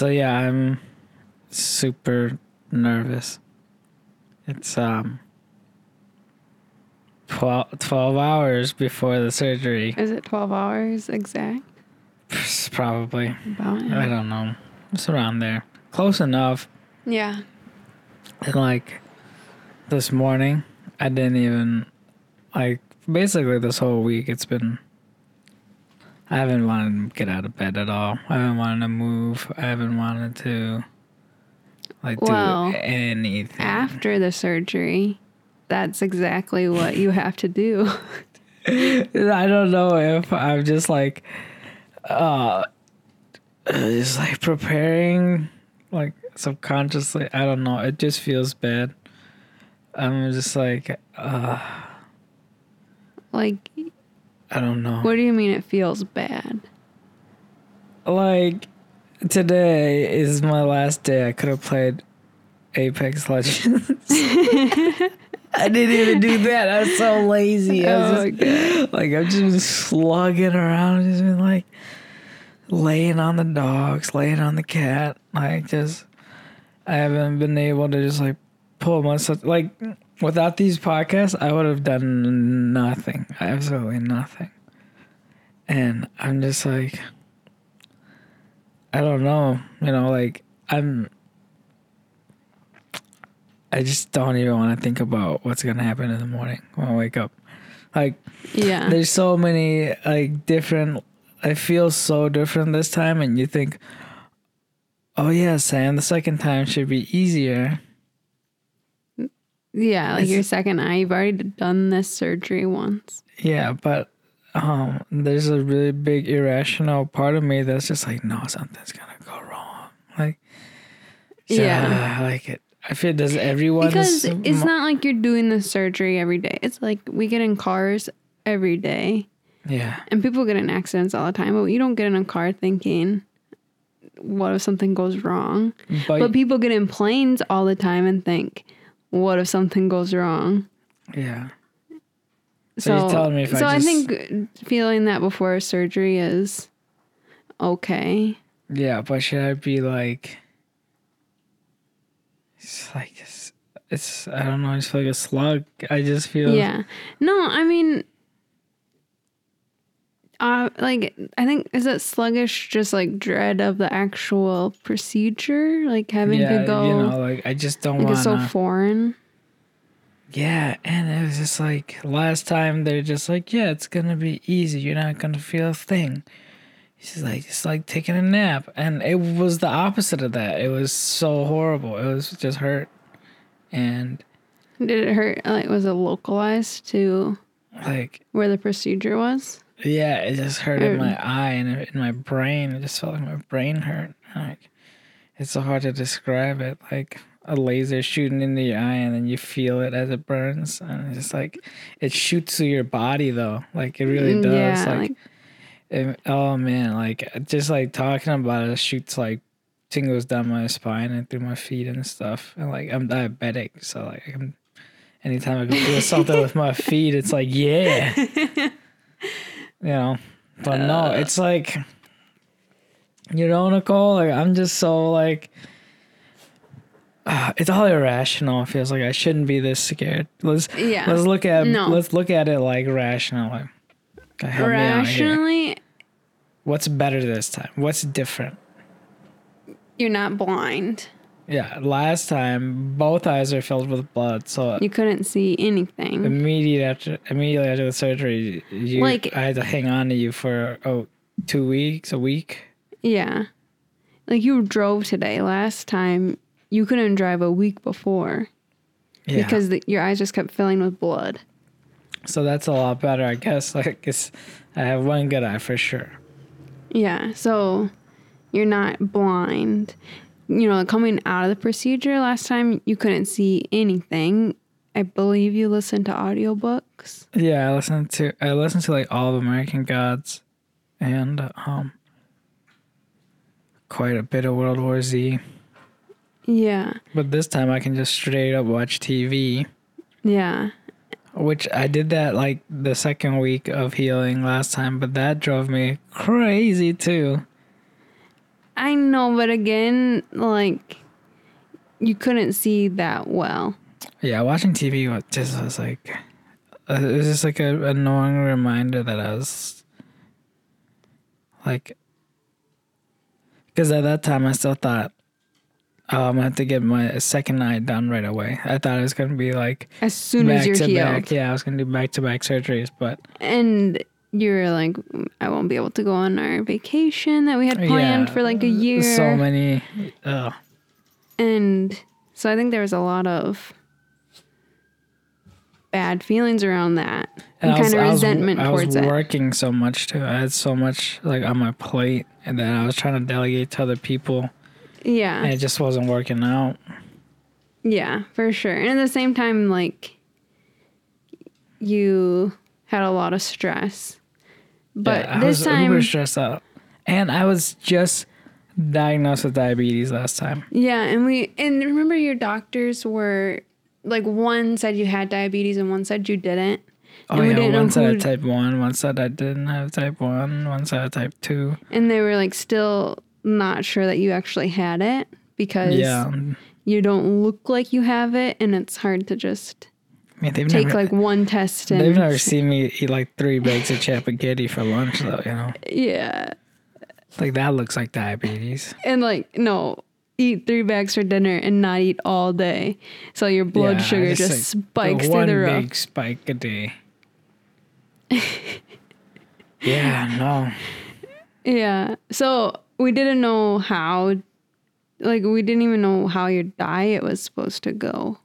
So yeah, I'm super nervous. It's um 12, 12 hours before the surgery. Is it 12 hours exact? Probably. About I don't know. It's around there. Close enough. Yeah. And like this morning, I didn't even like basically this whole week it's been I haven't wanted to get out of bed at all. I haven't wanted to move. I haven't wanted to like Well, do anything. After the surgery, that's exactly what you have to do. I don't know if I'm just like uh just like preparing like subconsciously. I don't know. It just feels bad. I'm just like uh like, I don't know. what do you mean it feels bad? like today is my last day. I could have played Apex Legends. I didn't even do that. I was so lazy. I was Oh, just, like I'm just slugging around, just been like laying on the dogs, laying on the cat. Like just I haven't been able to just like pull myself like without these podcasts I would have done nothing. Absolutely nothing. And I'm just like I don't know, you know, like I'm I just don't even want to think about what's gonna happen in the morning when I wake up. Like Yeah. there's so many like different I feel so different this time and you think Oh yeah, Sam, the second time should be easier. Yeah, like It's- your second eye, you've already done this surgery once. Yeah, but um there's a really big irrational part of me that's just like, no, something's gonna go wrong. Like Yeah. I like it I feel does everyone Because it's not like you're doing the surgery every day. It's like we get in cars every day Yeah. and people get in accidents all the time, but you don't get in a car thinking, what if something goes wrong? But, But people get in planes all the time and think, what if something goes wrong? yeah. So So, you're telling me if I so I, just- think feeling that before surgery is okay. Yeah, but should I be like? It's like it's, it's I don't know. I just feel like a slug. I just feel Yeah. No, I mean, uh, like I think is it sluggish, just like dread of the actual procedure, like having yeah. to go, You know, like I just don't like want it's so foreign. yeah, and it was just like last time they're just like, yeah, it's gonna be easy. You're not gonna feel a thing. She's like, it's like taking a nap, and it was the opposite of that. It was so horrible. It was just hurt, and Did it hurt? Like was it localized to like where the procedure was? Yeah, it just hurt in my eye and in my brain. It just felt like my brain hurt. Like it's so hard to describe it. Like a laser shooting into your eye and then you feel it as it burns, and it's just like it shoots through your body though. Like it really Mm, does. yeah, like, like- it, oh man, like just like talking about it, it shoots like tingles down my spine and through my feet and stuff. And like I'm diabetic, so like I'm. Anytime I can feel something with my feet, it's like yeah you know but no Uh. it's like you know nicole like i'm just so like uh, it's all irrational it feels like i shouldn't be this scared let's Yeah. let's look at No. let's look at it like rationally Okay, help me out here. Rationally, what's better this time what's different you're not blind. Yeah last time both eyes are filled with blood so You couldn't see anything. immediately after immediately after the surgery you Like- i had to hang on to you for oh two weeks a week Yeah. Like you drove today. Last time you couldn't drive a week before yeah because the, your eyes just kept filling with blood. So that's a lot better, I guess. I guess I have one good eye for sure. Yeah. So you're not blind. You know, coming out of the procedure last time you couldn't see anything. I believe you listened to audiobooks. Yeah, I listened to I listened to like all of American Gods, and um, quite a bit of World War Z. Yeah. But this time I can just straight up watch TV, Yeah. which I did that like the second week of healing last time, but that drove me crazy too. I know, but again, like you couldn't see that well. Yeah, watching TV was just was like uh, it was just like a annoying reminder that I was like because at that time I still thought oh, I'm gonna have to get my second eye done right away. I thought it was gonna be like As soon as you're healed. back. Yeah, I was gonna do back to back surgeries, but And you were like, I won't be able to go on our vacation that we had planned yeah, for like a year. So many. Uh, And so I think there was a lot of bad feelings around that and, I was- kind of I was- resentment I towards was it. working so much too. I had so much like on my plate, and then I was trying to delegate to other people, Yeah. and it just wasn't working out. Yeah, for sure. And at the same time, like you had a lot of stress. But Yeah, I this was time, uber stressed out, and I was just diagnosed with diabetes last time. yeah, and we and remember your doctors were like one said you had diabetes and one said you didn't. Oh And we yeah, one said I had type one, one said I didn't have type one, one said I had type two. And they were like still not sure that you actually had it because Yeah, you don't look like you have it and it's hard to just I mean they've take never like one test and they've never seen me eat like three bags of spaghetti for lunch though. You know, yeah. like that looks like diabetes. And like, no, eat three bags for dinner and not eat all day. So your blood Yeah, sugar just, just like, spikes one through the roof. big spike a day. yeah, no. Yeah. So we didn't know how, like, we didn't even know how your diet was supposed to go.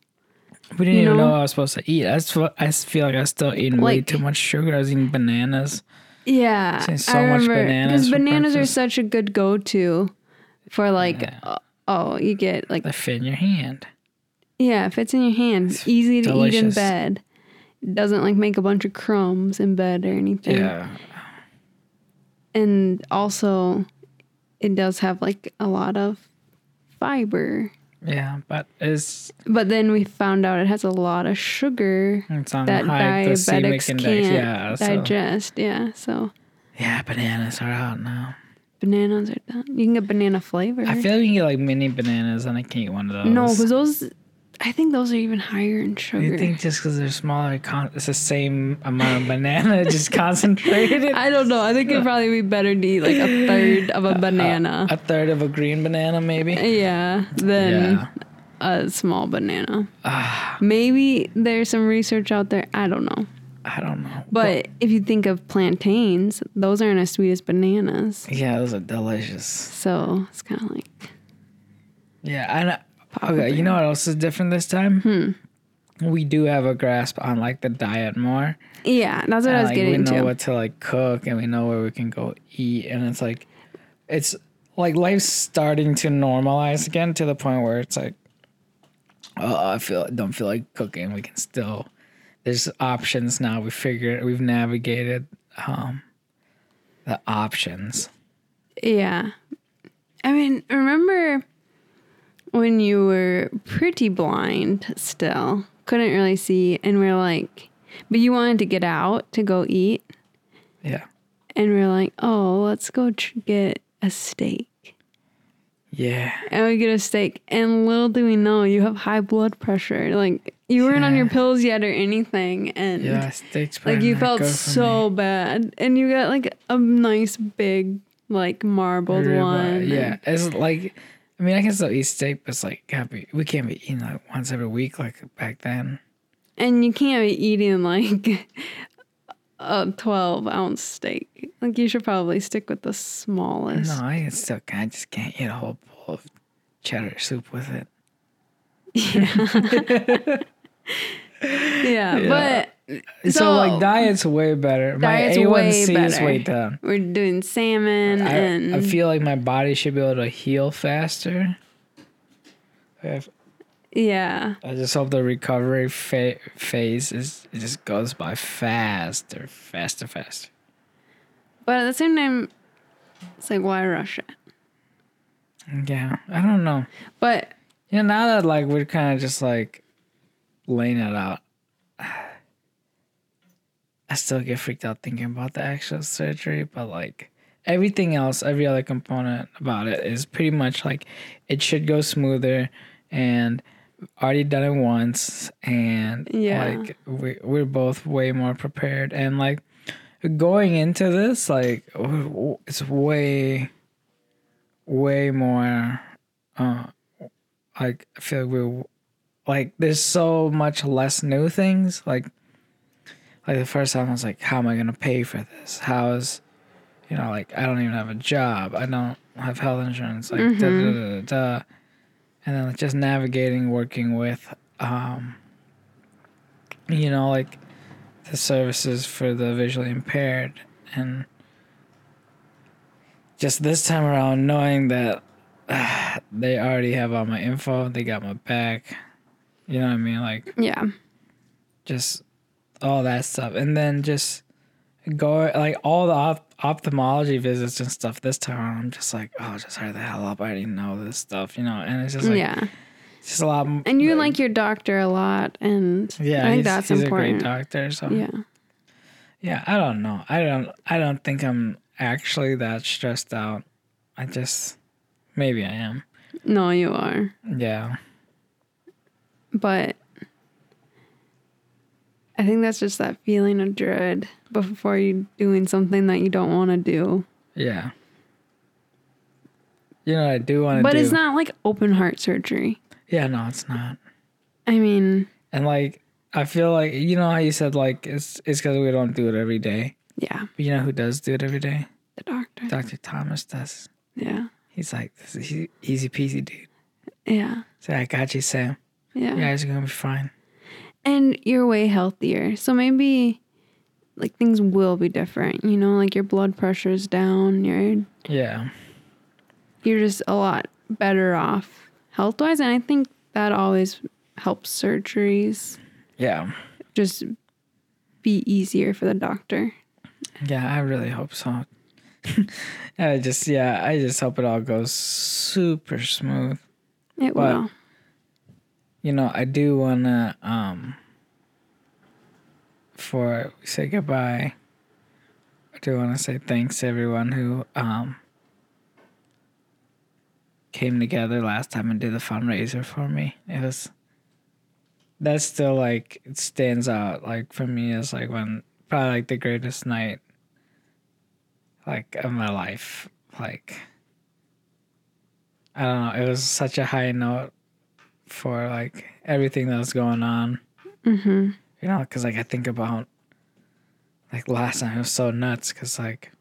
We didn't You even know? know what I was supposed to eat. I, I feel like I was still eating way too much sugar. I was eating bananas. Yeah. So I much remember bananas because bananas are such a good go to for like, Yeah. uh, oh, you get like, They fit in your hand. yeah, it fits in your hand, It's easy to eat in delicious. bed. Doesn't like make a bunch of crumbs in bed or anything. Yeah. and also it does have like a lot of fiber Yeah, but it's but then we found out it has a lot of sugar it's on that high diabetics can't Yeah, so, digest yeah so yeah, bananas are out now. bananas are done you can get banana flavor I feel like you can get like mini bananas, and I can't eat one of those. no because those i think those are even higher in sugar you think just because they're smaller, it's the same amount of banana, just concentrated. i don't know i think it'd probably be better to eat like a third of a banana a third of a green banana, maybe. yeah than Yeah. a small banana Ah, maybe there's some research out there i don't know I don't know. But if you think of plantains, those aren't as sweet as bananas. yeah, those are delicious. So it's kind of like Yeah, Okay, you know what else is different this time? Hmm. We do have a grasp on like the diet more. yeah, that's what I was like, getting we know into. what to like cook and we know where we can go eat and it's like it's like life's starting to normalize again to the point where it's like oh I feel don't feel like cooking we can still there's options now we figured we've navigated um the options yeah, I mean, remember when you were pretty blind still, couldn't really see, and we're like, but you wanted to get out to go eat, yeah and we're like, oh, let's go tr- get a steak. yeah And we get a steak, and little do we know, you have high blood pressure. Like you weren't on your pills yet or anything, and yeah steaks like you felt so bad, and you got like a nice big like marbled Ribeye, uh, one. yeah it's like I mean I can still eat steak but it's like can't be, we can't be eating like once every week like back then and you can't be eating like a twelve ounce steak. Like you should probably stick with the smallest. No, I still can't. I just can't eat a whole bowl of cheddar soup with it. Yeah, Yeah. but So, So- like diet's way better. Diet's my A1C way is way down. we're doing salmon I, and I feel like my body should be able to heal faster. If- yeah, I just hope the recovery fa- phase is it just goes by faster, faster, faster. but at the same time, it's like why rush it? Yeah, I don't know. But Yeah, you know, now that like we're kind of just like laying it out, I still get freaked out thinking about the actual surgery. But like, everything else, every other component about it is pretty much like it should go smoother and already done it once and Yeah. like we, we're both way more prepared and like going into this like it's way way more uh like i feel like we like there's so much less new things like like the first time i was like how am i gonna pay for this? How is you know like i don't even have a job. I don't have health insurance. Like da, da, da, da, da. and then like, just navigating working with um you know like the services for the visually impaired and just this time around knowing that ah, they already have all my info they got my back. You know what i mean? Like Yeah. just all that stuff and then just go like all the op- ophthalmology visits and stuff this time around i'm just like oh just hurry the hell up i didn't know this stuff you know and it's just like yeah. it's just a lot m- And you like your doctor a lot, and yeah I think that's he's important. a great doctor so Yeah. Yeah, I don't know. I don't I don't think I'm actually that stressed out. I just maybe I am. No, you are. Yeah. But I think that's just that feeling of dread before you doing something that you don't want to do. Yeah. You know I do want to do But do. it's not like open heart surgery. Yeah, no, it's not. I mean, And like I feel like you know how you said like it's it's because we don't do it every day. yeah, But you know who does do it every day? the doctor. Dr. Thomas does. Yeah. He's like this is easy peasy dude. Yeah. Say I got you, Sam. Yeah. You guys are gonna be fine. And you're way healthier. So maybe like things will be different, you know, like your blood pressure's down, you're Yeah. you're just a lot better off health wise. And I think that always helps surgeries Yeah. just be easier for the doctor. Yeah, I really hope so. I just yeah, I just hope it all goes super smooth. It What? will. You know, I do wanna um we say goodbye, I do wanna say thanks to everyone who um came together last time and did the fundraiser for me. It was that's still like it stands out like for me as like one probably like the greatest night like of my life. Like I don't know, it was such a high note for like everything that was going on. Mm-hmm. You know, because like I think about like last time it was so nuts because like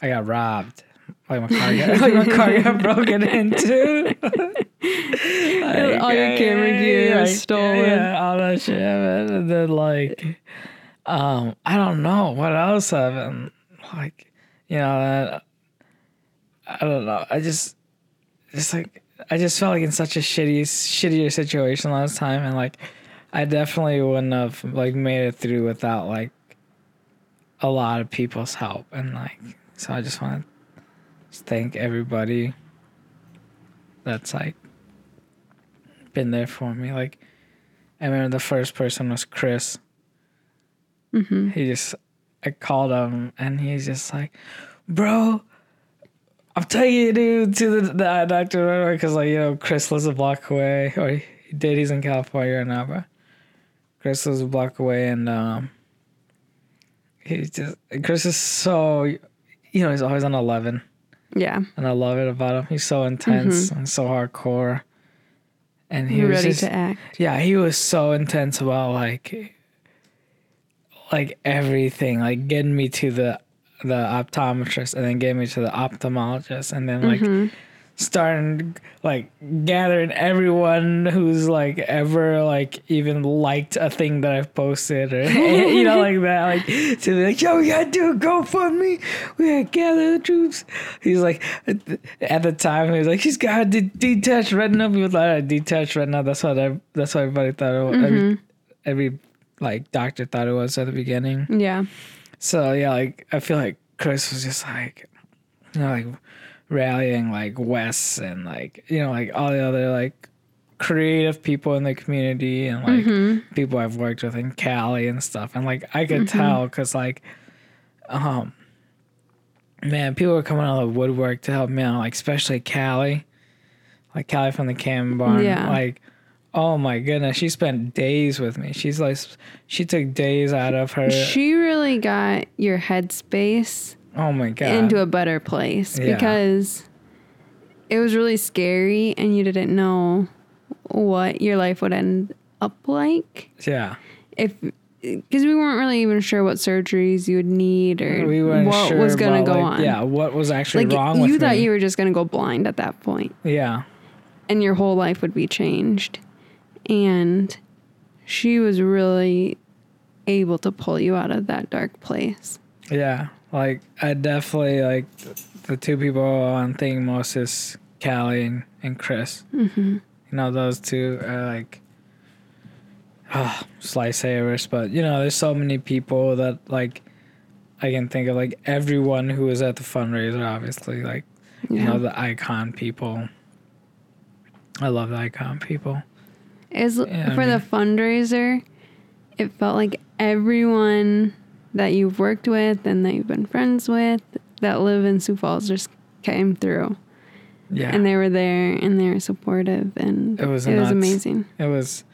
I got robbed. Like my car got, like my car got broken into. Like, All your camera gear like, stolen. Yeah, all that shit. man. And then like, um, I don't know what else happened. Like, you know, that I don't know. I just, just like, I just felt like in such a shitty, shittier situation last time, and like, I definitely wouldn't have like made it through without like a lot of people's help, and like, so I just want to thank everybody that's like been there for me. Like, I remember the first person was Chris. Mm-hmm. He just, I called him and he's just like, bro, I'm taking you dude, to the, the eye doctor right away because, like, you know, Chris lives a block away, or he, did, he's in California right now, but Chris lives a block away and, um, he just, Chris is so, you know, he's always on 11 Yeah. and I love it about him. He's so intense and so hardcore. And he You're was ready just, to act. yeah, he was so intense about like like everything, like getting me to the the optometrist and then gave me to the ophthalmologist and then like mm-hmm. starting like gathering everyone who's like ever like even liked a thing that I've posted or you know like that like to be like yo we gotta do a GoFundMe. We gotta gather the troops. He's like at the- time he was like he's got a de- detached retina. Was like detached retina. That's what I that's what everybody thought it was every, mm-hmm. every like doctor thought it was at the beginning. Yeah. So yeah, like I feel like Chris was just like, you know, like rallying like Wes and like you know like all the other like creative people in the community and like people I've worked with in Cali and stuff. And like I could tell because like, um, man, people were coming out of the woodwork to help me out, like especially Callie, like Callie from the Cam Barn. Yeah. Like, oh my goodness, she spent days with me. She's like, she took days out of her. She really got your headspace oh my god. into a better place Yeah. because it was really scary and you didn't know what your life would end up like yeah. if because we weren't really even sure what surgeries you would need or We what sure was gonna go like, on. Yeah, what was actually like wrong you thought me. you were just gonna go blind at that point, yeah. and your whole life would be changed. And she was really able to pull you out of that dark place. Yeah, like I definitely like the two people I'm thinking most is Callie and, and Chris. Mm-hmm. You know, those two are like oh, lifesavers. But you know, there's so many people that like I can think of. Like everyone who was at the fundraiser, obviously, like you know the icon people. I love the icon people. Is Yeah, I for the fundraiser, it felt like everyone that you've worked with and that you've been friends with that live in Sioux Falls just came through, Yeah, and they were there and they were supportive, and It was it was amazing. it was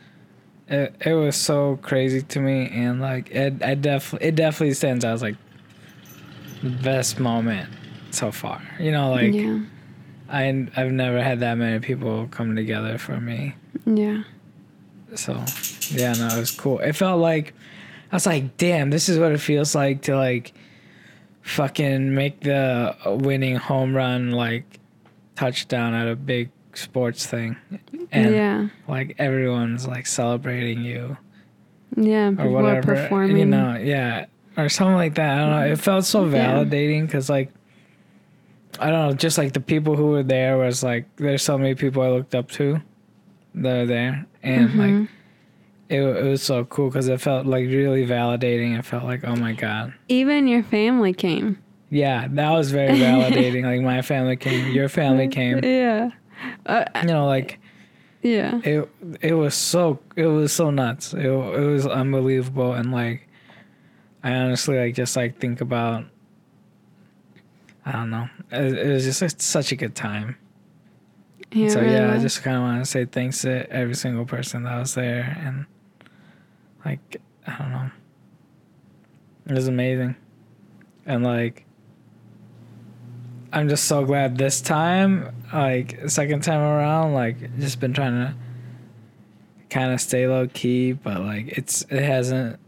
it, it was so crazy to me and like it I definitely it definitely stands out as like the best moment so far. You know, like yeah, I I've never had that many people come together for me. yeah, So yeah, no, it was cool. It felt like I was like, damn, this is what it feels like to like fucking make the winning home run like touchdown at a big sports thing. And yeah, like everyone's like celebrating you yeah. or whatever. performing. You know, yeah, or something like that. I don't know. It felt so validating because like I don't know, just like the people who were there was like there's so many people I looked up to that are there, and Mm-hmm. like it it was so cool because it felt like really validating. It felt like oh my god. Even your family came. Yeah, that was very validating. like my family came, your family came. Yeah, uh, You know, like yeah, it it was so it was so nuts it, it was unbelievable and like i honestly like just like think about i don't know it, it was just like, such a good time yeah. so really yeah i just kind of want to say thanks to every single person that was there and like i don't know it was amazing and like i'm just so glad this time like second time around like just been trying to kind of stay low key but like it's it hasn't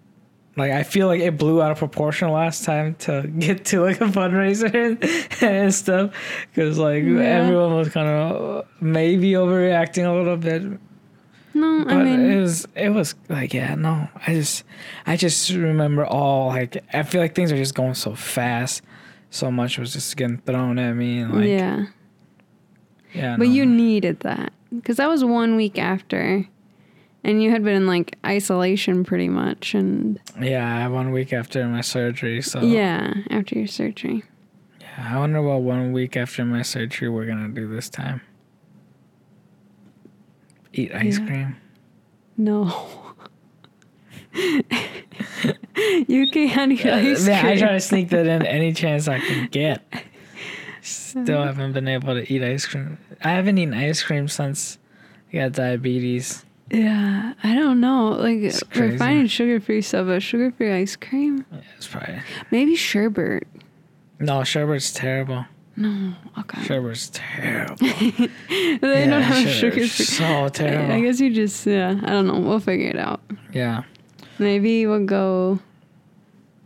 like I feel like it blew out of proportion last time to get to like a fundraiser and, stuff because like Yeah. everyone was kind of maybe overreacting a little bit No, but I mean, it was it was like yeah no I just I just remember all like I feel like things are just going so fast so much was just getting thrown at me and like yeah, yeah. But no. you needed that because that was one week after, and you had been in like isolation pretty much, and yeah one week after my surgery so yeah, after your surgery. Yeah, I wonder what one week after my surgery we're gonna do this time. Eat ice Yeah. cream. No. you can't eat uh, ice yeah, I try to sneak that in any chance I can get. Still uh-huh. haven't been able to eat ice cream. I haven't eaten ice cream since I got diabetes. Yeah, I don't know. Like we're finding sugar-free stuff, but sugar-free ice cream, Yeah, it's probably maybe sherbet. no sherbet's terrible. No, okay. Sherbet's terrible. they Yeah, don't have sugar-free. So terrible. I terrible. guess you just yeah. I don't know. We'll figure it out. Yeah. Maybe we'll go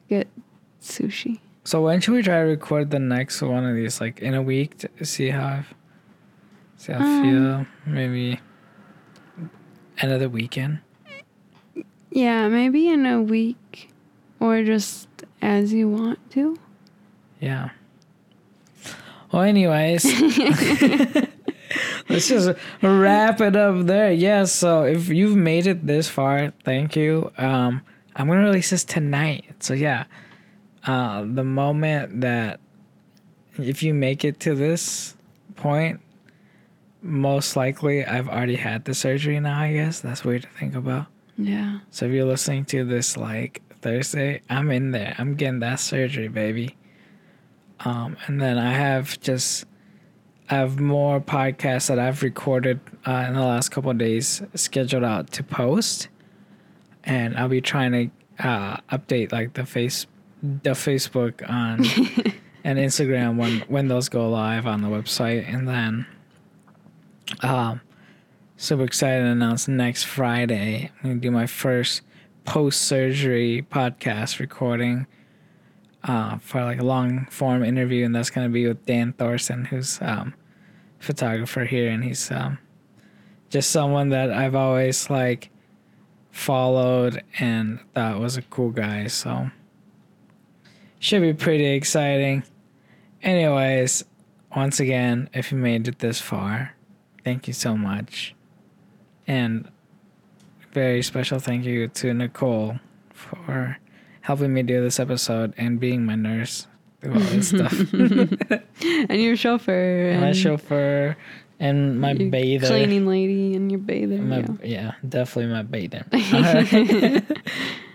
get sushi. So when should we try to record the next one of these? Like in a week to see how I see how I Um, feel. Maybe end of the weekend. Yeah, maybe in a week, or just as you want to. Yeah. Well, anyways, let's just wrap it up there. Yeah. So if you've made it this far, thank you. Um, I'm gonna release this tonight. So yeah, uh, the moment that if you make it to this point, most likely I've already had the surgery now. I guess that's weird to think about. Yeah. So if you're listening to this like Thursday, I'm in there. I'm getting that surgery, baby. Um, and then I have just I have more podcasts that I've recorded uh, in the last couple of days scheduled out to post, and I'll be trying to uh, update like the face the Facebook on and Instagram when when those go live on the website, and then um, super excited to announce next Friday I'm gonna do my first post surgery podcast recording uh, for like a long form interview, and that's gonna be with Dan Thorson, who's um, photographer here, and he's um, just someone that I've always like followed and thought was a cool guy. So should be pretty exciting. Anyways, once again, if you made it this far, thank you so much. And very special thank you to Nicole for helping me do this episode and being my nurse through all this stuff. and your chauffeur. my chauffeur and my bather. Cleaning lady and your bather. My, yeah. yeah, definitely my bather.